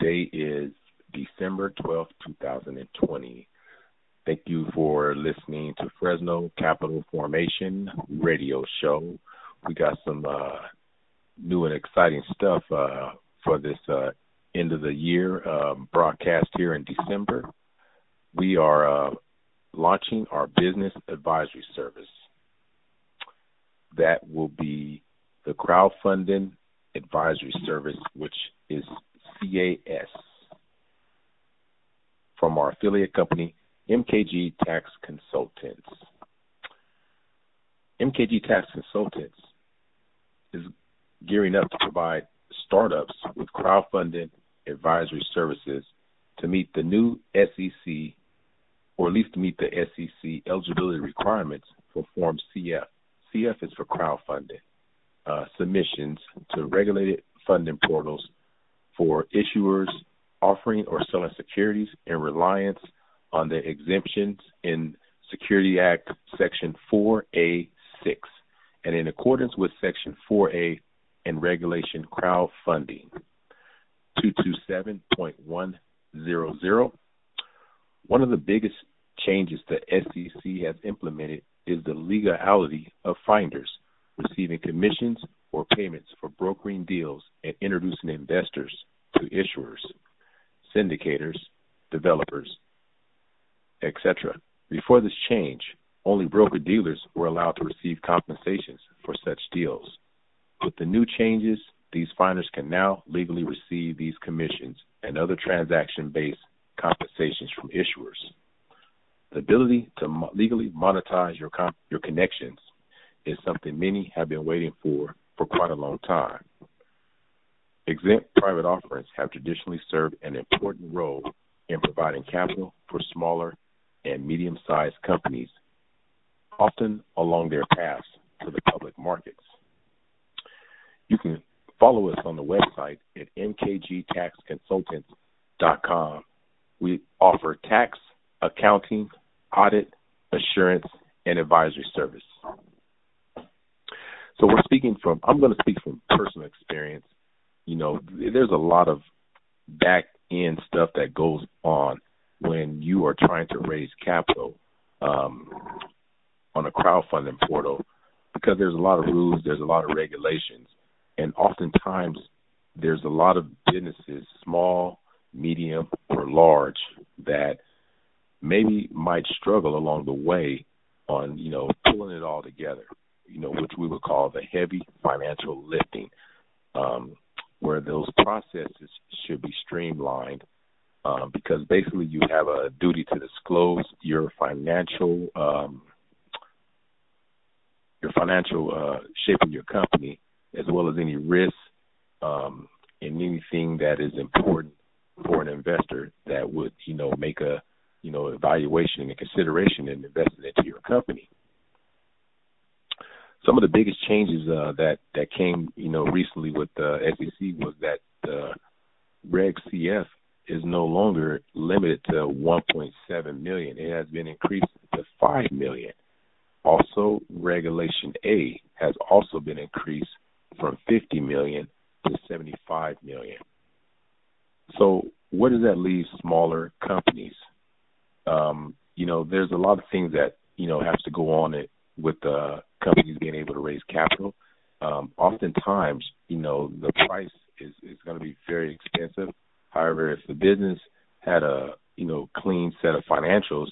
Today is December 12th, 2020. Thank you for listening to Fresno Capital Formation radio show. We got some uh, new and exciting stuff uh, for this uh, end of the year um, broadcast here in December. We are uh, launching our business advisory service. That will be the crowdfunding advisory service, which is CAS, from our affiliate company, MKG Tax Consultants. MKG Tax Consultants is gearing up to provide startups with crowdfunding advisory services to meet the new SEC, or at least to meet the SEC eligibility requirements for Form CF. CF is for crowdfunding uh, submissions to regulated funding portals for issuers offering or selling securities in reliance on the exemptions in Security Act Section 4A6 and in accordance with Section 4A and Regulation Crowdfunding 227.100. One of the biggest changes the SEC has implemented is the legality of finders receiving commissions or payments for brokering deals and introducing investors to issuers, syndicators, developers, etc. Before this change, only broker dealers were allowed to receive compensations for such deals. With the new changes, these finders can now legally receive these commissions and other transaction based compensations from issuers. The ability to legally monetize your, your connections is something many have been waiting for for quite a long time. Exempt private offerings have traditionally served an important role in providing capital for smaller and medium sized companies, often along their paths to the public markets. You can follow us on the website at mkgtaxconsultants.com. We offer tax, accounting, audit, assurance, and advisory service. So we're speaking from, I'm going to speak from personal experience. You know, there's a lot of back end stuff that goes on when you are trying to raise capital um, on a crowdfunding portal because there's a lot of rules, there's a lot of regulations, and oftentimes there's a lot of businesses, small, medium, or large, that maybe might struggle along the way on you know pulling it all together you know, which we would call the heavy financial lifting, um, where those processes should be streamlined um, because basically you have a duty to disclose your financial um, your financial uh, shape of your company as well as any risks um, and anything that is important for an investor that would you know make a you know evaluation and consideration in investing into your company some of the biggest changes uh, that that came, you know, recently with the SEC was that uh, Reg CF is no longer limited to 1.7 million. It has been increased to 5 million. Also, Regulation A has also been increased from 50 million to 75 million. So, where does that leave smaller companies? Um, you know, there's a lot of things that you know has to go on it with uh, companies being able to raise capital. Um, oftentimes, you know, the price is, is going to be very expensive. However, if the business had a you know clean set of financials,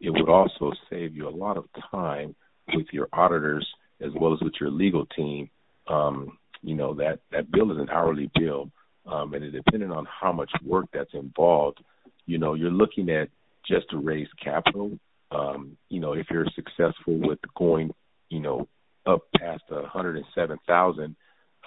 it would also save you a lot of time with your auditors as well as with your legal team. Um, you know that that bill is an hourly bill, um, and it, depending on how much work that's involved, you know you're looking at just to raise capital um, you know, if you're successful with going, you know, up past a hundred and seven thousand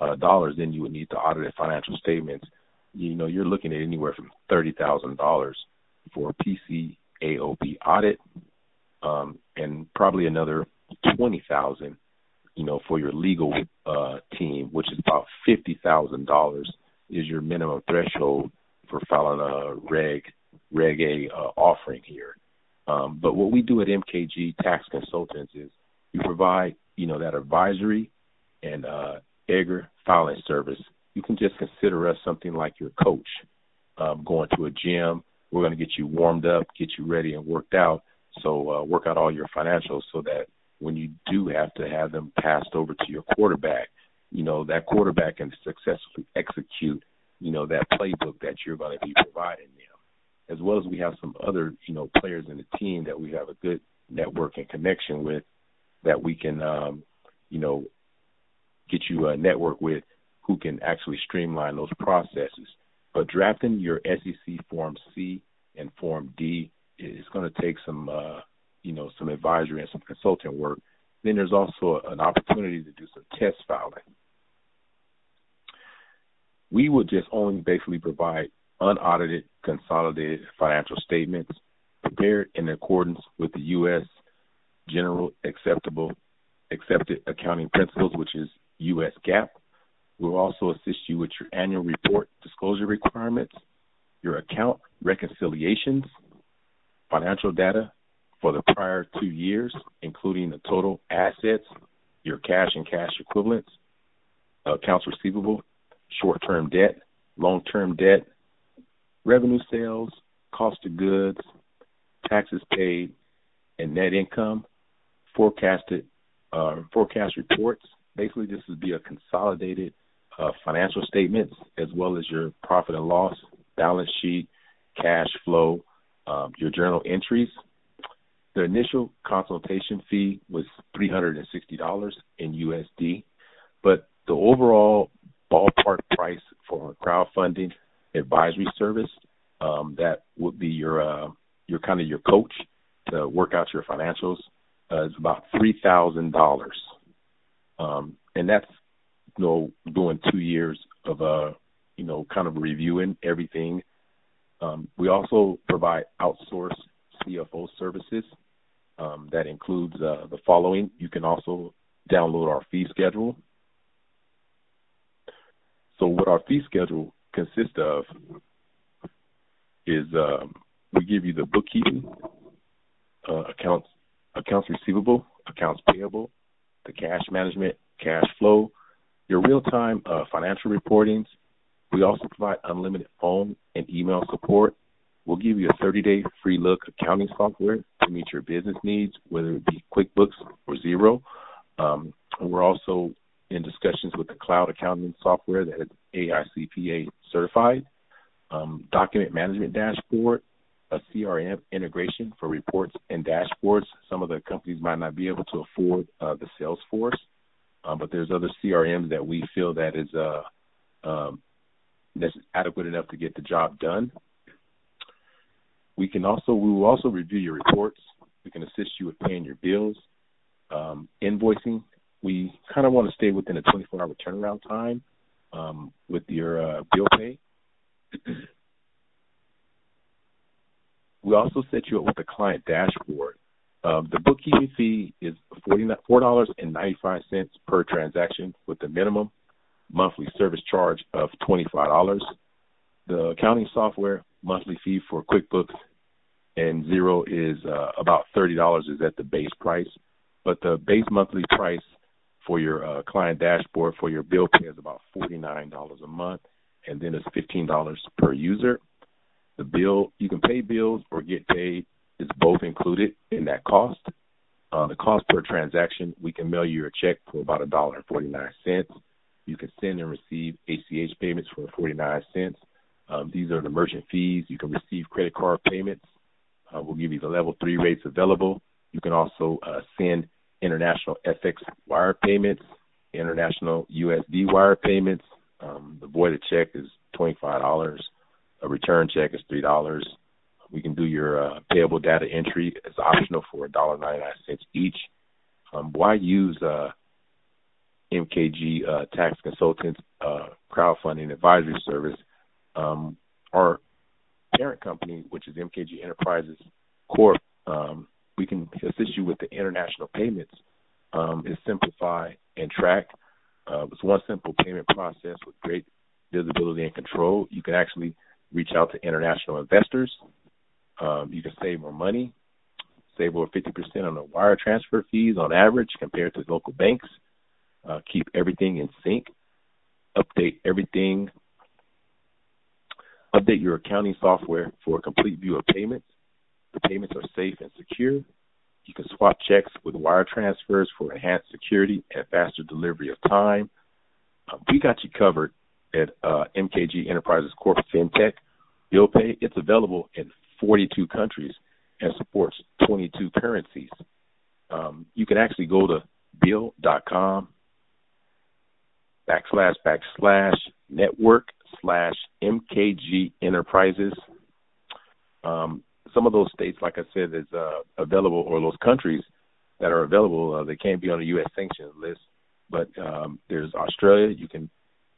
uh, dollars, then you would need to audit financial statements. You know, you're looking at anywhere from thirty thousand dollars for a PCAOB audit, um, and probably another twenty thousand, you know, for your legal uh, team, which is about fifty thousand dollars is your minimum threshold for filing a reg reg A uh, offering here. Um, but what we do at MKG Tax Consultants is we provide, you know, that advisory and uh, EDGAR filing service you can just consider us something like your coach. Um, going to a gym, we're going to get you warmed up, get you ready and worked out. So uh, work out all your financials so that when you do have to have them passed over to your quarterback, you know that quarterback can successfully execute, you know that playbook that you're going to be providing them. As well as we have some other, you know, players in the team that we have a good network and connection with that we can, um, you know, get you a network with who can actually streamline those processes. But drafting your SEC Form C and Form D is going to take some, uh, you know, some advisory and some consulting work. Then there's also an opportunity to do some test filing. We would just only basically provide unaudited, consolidated financial statements prepared in accordance with the U.S. General Acceptable Accepted Accounting Principles, which is U.S. GAAP. We'll also assist you with your annual report disclosure requirements, your account reconciliations, financial data for the prior two years, including the total assets, your cash and cash equivalents, accounts receivable, short term debt, long term debt, revenue sales, cost of goods, taxes paid, and net income, forecasted uh, forecast reports. Basically, this would be a consolidated uh, financial statements as well as your profit and loss, balance sheet, cash flow, um, your journal entries. The initial consultation fee was $360 in USD, but the overall ballpark price for a crowdfunding advisory service um, that would be your uh, your kind of your coach to work out your financials uh, is about three thousand dollars, um, and that's you know doing two years of uh you know kind of reviewing everything. Um, we also provide outsourced CFO services um, that includes uh, the following. You can also download our fee schedule. So what our fee schedule consists of is um, we give you the bookkeeping, uh, accounts accounts receivable, accounts payable, the cash management, cash flow, your real-time uh, financial reportings. We also provide unlimited phone and email support. We'll give you a 30-day free look accounting software to meet your business needs, whether it be QuickBooks or Xero. Um, we're also in discussions with the cloud accounting software that is AICPA certified, um, document management dashboard, a CRM integration for reports and dashboards. Some of the companies might not be able to afford uh, the Salesforce, uh, but there's other CRMs that we feel that is uh, um, that's adequate enough to get the job done. We can also we will also review your reports. We can assist you with paying your bills, um, invoicing. We kind of want to stay within a 24-hour turnaround time um, with your uh, bill pay. We also set you up with a client dashboard. Um, the bookkeeping fee is $4.95 per transaction with the minimum monthly service charge of $25. The accounting software monthly fee for QuickBooks and Xero is uh, about $30 is at the base price, but the base monthly price for your uh, client dashboard for your bill pay is about $49 a month, and then it's $15 per user. The bill you can pay bills or get paid is both included in that cost. Uh, the cost per transaction, we can mail you a check for about a dollar and forty nine cents. You can send and receive ACH payments for forty nine cents. Um, these are the merchant fees. You can receive credit card payments. Uh, we'll give you the level three rates available. You can also uh, send international FX wire payments, international USD wire payments. Um, the voided check is twenty five dollars. A return check is three dollars. We can do your uh, payable data entry. It's optional for $1.99 each. Um, why use uh, MKG uh, Tax Consultants uh, crowdfunding advisory service? Um, our parent company, which is MKG Enterprises Corp, um, we can assist you with the international payments. Um, it's simplify and track. Uh, it's one simple payment process with great visibility and control. You can actually reach out to international investors. Um, you can save more money, save over 50% on the wire transfer fees on average compared to local banks. Uh, keep everything in sync. update everything. Update your accounting software for a complete view of payments. The payments are safe and secure. You can swap checks with wire transfers for enhanced security and faster delivery of time. Uh, we got you covered at uh, MKG Enterprises Corp FinTech Bill Pay. It's available in 42 countries and supports 22 currencies. Um, you can actually go to bill.com backslash backslash network slash MKG Enterprises. Um, some of those states, like I said, is uh, available, or those countries that are available, uh, they can't be on the U.S. sanctions list. But um, there's Australia. You can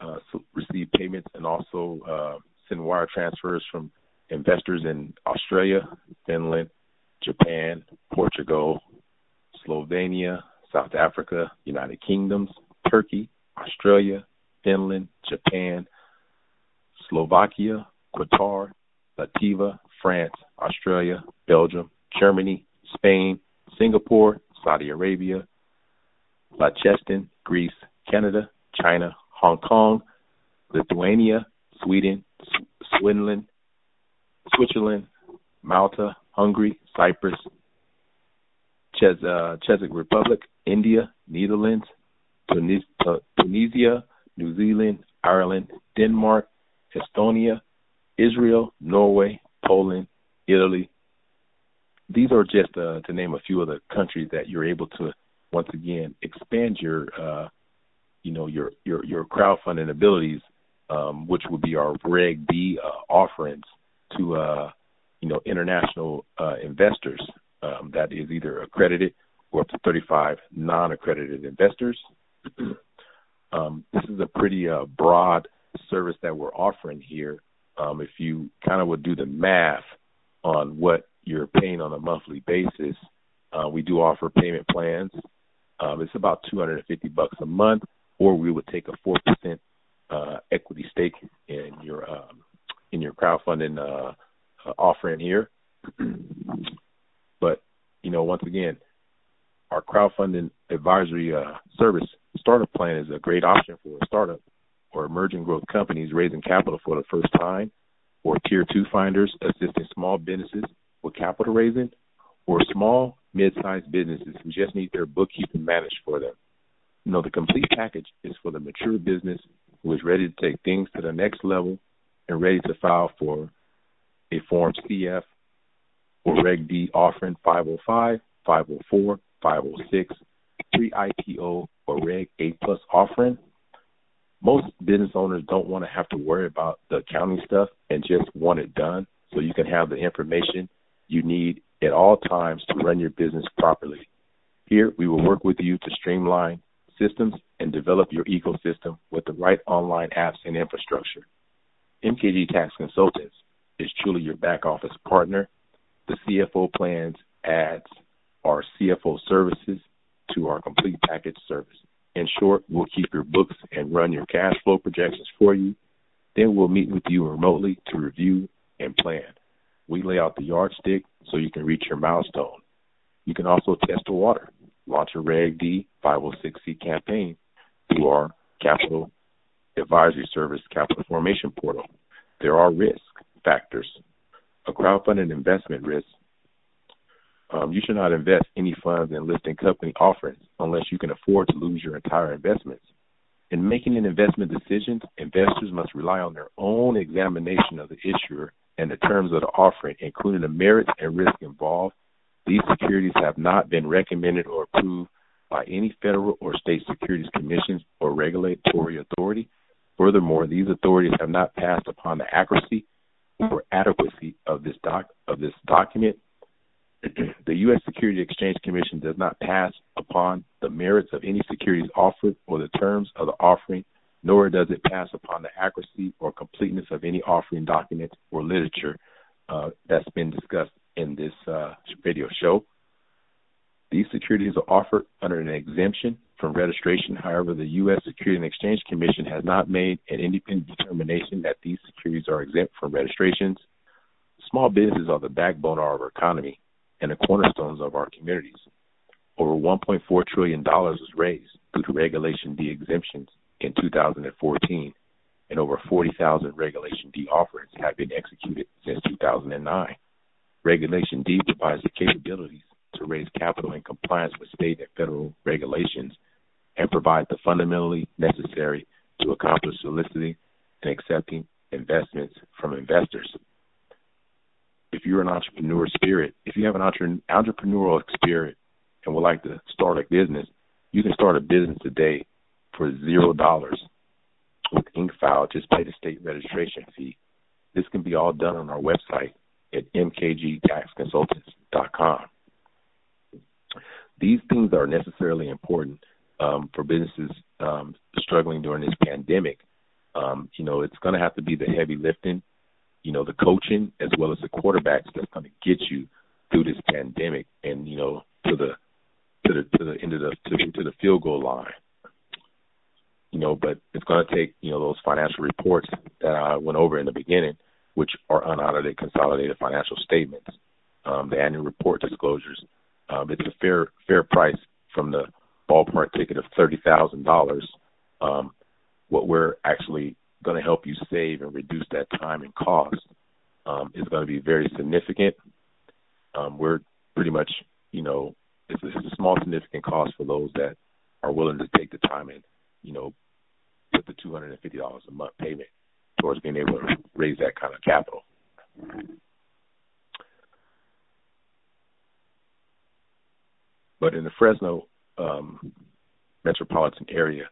uh, receive payments and also uh, send wire transfers from investors in Australia, Finland, Japan, Portugal, Slovenia, South Africa, United Kingdoms, Turkey, Australia, Finland, Japan, Slovakia, Qatar, Latvia, France, Australia, Belgium, Germany, Spain, Singapore, Saudi Arabia, Liechtenstein, Greece, Canada, China, Hong Kong, Lithuania, Sweden, Switzerland, Switzerland, Malta, Hungary, Cyprus, Czech, uh, Czech Republic, India, Netherlands, Tunis- uh, Tunisia, New Zealand, Ireland, Denmark, Estonia, Israel, Norway, Poland, Italy. These are just uh, to name a few of the countries that you're able to once again expand your uh, you know your your your crowdfunding abilities, um, which would be our Reg B uh, offerings to uh, you know international uh, investors. Um, that is either accredited or up to 35 non-accredited investors. um, this is a pretty uh, broad service that we're offering here. Um, if you kind of would do the math on what you're paying on a monthly basis, uh, we do offer payment plans. Um, it's about 250 bucks a month, or we would take a four percent uh, equity stake in your um, in your crowdfunding uh, uh, offering here. but you know, once again, our crowdfunding advisory uh, service startup plan is a great option for a startup or emerging growth companies raising capital for the first time, or tier two finders assisting small businesses with capital raising, or small, mid-sized businesses who just need their bookkeeping managed for them. You know, the complete package is for the mature business who is ready to take things to the next level and ready to file for a Form CF or Reg D offering 505, 504, 506, pre IPO or Reg A plus offering. Most business owners don't want to have to worry about the accounting stuff and just want it done so you can have the information you need at all times to run your business properly. Here, we will work with you to streamline systems and develop your ecosystem with the right online apps and infrastructure. MKG Tax Consultants is truly your back office partner. The CFO plans adds our CFO services to our complete package service. In short, we'll keep your books and run your cash flow projections for you. Then we'll meet with you remotely to review and plan. We lay out the yardstick so you can reach your milestone. You can also test the water, launch a Reg D 506C campaign through our capital advisory service capital formation portal. There are risk factors. A crowdfunded investment risk. Um, you should not invest any funds in listing company offerings unless you can afford to lose your entire investments. In making an investment decision, investors must rely on their own examination of the issuer and the terms of the offering, including the merits and risk involved. These securities have not been recommended or approved by any federal or state securities commissions or regulatory authority. Furthermore, these authorities have not passed upon the accuracy or adequacy of this doc of this document. the U.S. Security Exchange Commission does not pass upon the merits of any securities offered or the terms of the offering nor does it pass upon the accuracy or completeness of any offering documents or literature uh, that's been discussed in this uh, video show. These securities are offered under an exemption from registration. However, the U.S. Security and Exchange Commission has not made an independent determination that these securities are exempt from registrations. Small businesses are the backbone of our economy and the cornerstones of our communities. Over $1.4 trillion was raised due to Regulation D exemptions in 2014, and over 40,000 Regulation D offerings have been executed since 2009. Regulation D provides the capabilities to raise capital in compliance with state and federal regulations and provide the fundamentally necessary to accomplish soliciting and accepting investments from investors. If you're an entrepreneur spirit, if you have an entrepreneurial spirit and would like to start a business, you can start a business today for zero dollars with IncFile. Just pay the state registration fee. This can be all done on our website at mkgtaxconsultants.com. These things are necessarily important um, for businesses um, struggling during this pandemic. Um, you know, it's going to have to be the heavy lifting, you know, the coaching as well as the quarterbacks that's going to get you through this pandemic and you know to the to the to the end of the to, to the field goal line. You know, but it's going to take you know those financial reports that I went over in the beginning, which are unaudited consolidated financial statements, um, the annual report disclosures. Um, it's a fair fair price from the ballpark ticket of thirty thousand um, dollars, what we're actually going to help you save and reduce that time and cost um, is going to be very significant. Um, we're pretty much, you know, it's a, it's a small significant cost for those that are willing to take the time and, you know, put the two hundred and fifty dollars a month payment towards being able to raise that kind of capital. But in the Fresno um, metropolitan area,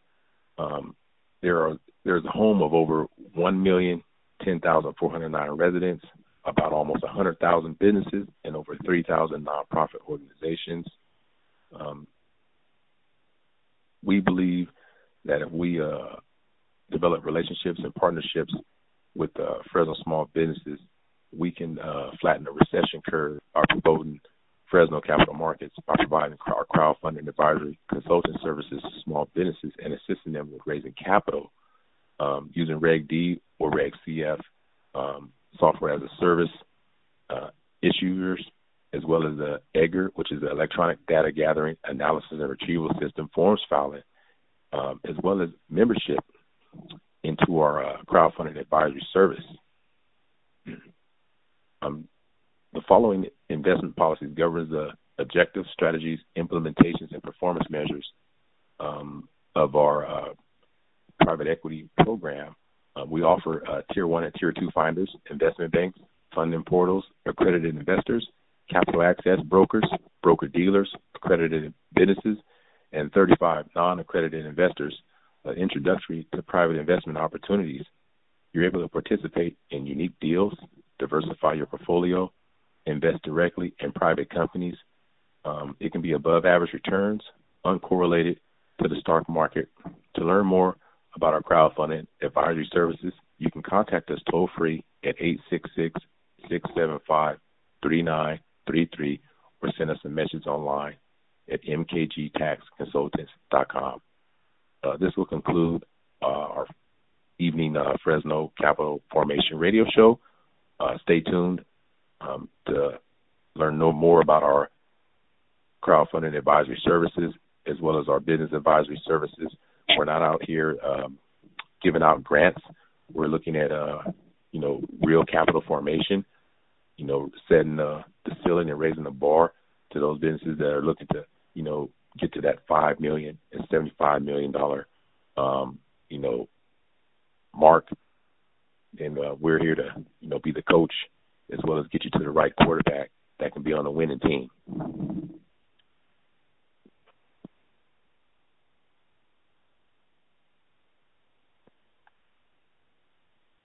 um, there are there's a home of over one million ten thousand four hundred nine residents, about almost hundred thousand businesses, and over three thousand nonprofit organizations. Um, we believe that if we uh, develop relationships and partnerships with uh, Fresno small businesses, we can uh, flatten the recession curve by promoting Fresno Capital Markets by providing our crowdfunding advisory consulting services to small businesses and assisting them with raising capital um, using Reg D or Reg CF um, software as a service uh, issuers, as well as the EDGAR, which is the Electronic Data Gathering Analysis and Retrieval System forms filing, um, as well as membership into our uh, crowdfunding advisory service. Um, the following investment policies governs the objectives, strategies, implementations, and performance measures um, of our uh, private equity program. Uh, we offer uh, tier one and tier two finders, investment banks, funding portals, accredited investors, capital access brokers, broker dealers, accredited businesses, and 35 non-accredited investors uh, introductory to private investment opportunities. You're able to participate in unique deals, diversify your portfolio, invest directly in private companies. Um, it can be above average returns, uncorrelated to the stock market. To learn more about our crowdfunding advisory services, you can contact us toll free at 866 675 3933 or send us a message online at mkgtaxconsultants.com. Uh, this will conclude uh, our evening uh, Fresno Capital Formation radio show. Uh, stay tuned um, to learn more about our crowdfunding advisory services as well as our business advisory services. We're not out here um, giving out grants. We're looking at uh, you know real capital formation. You know, setting uh, the ceiling and raising the bar to those businesses that are looking to you know get to that five million and seventy five million dollar um, you know mark. And uh, we're here to you know be the coach as well as get you to the right quarterback that can be on a winning team.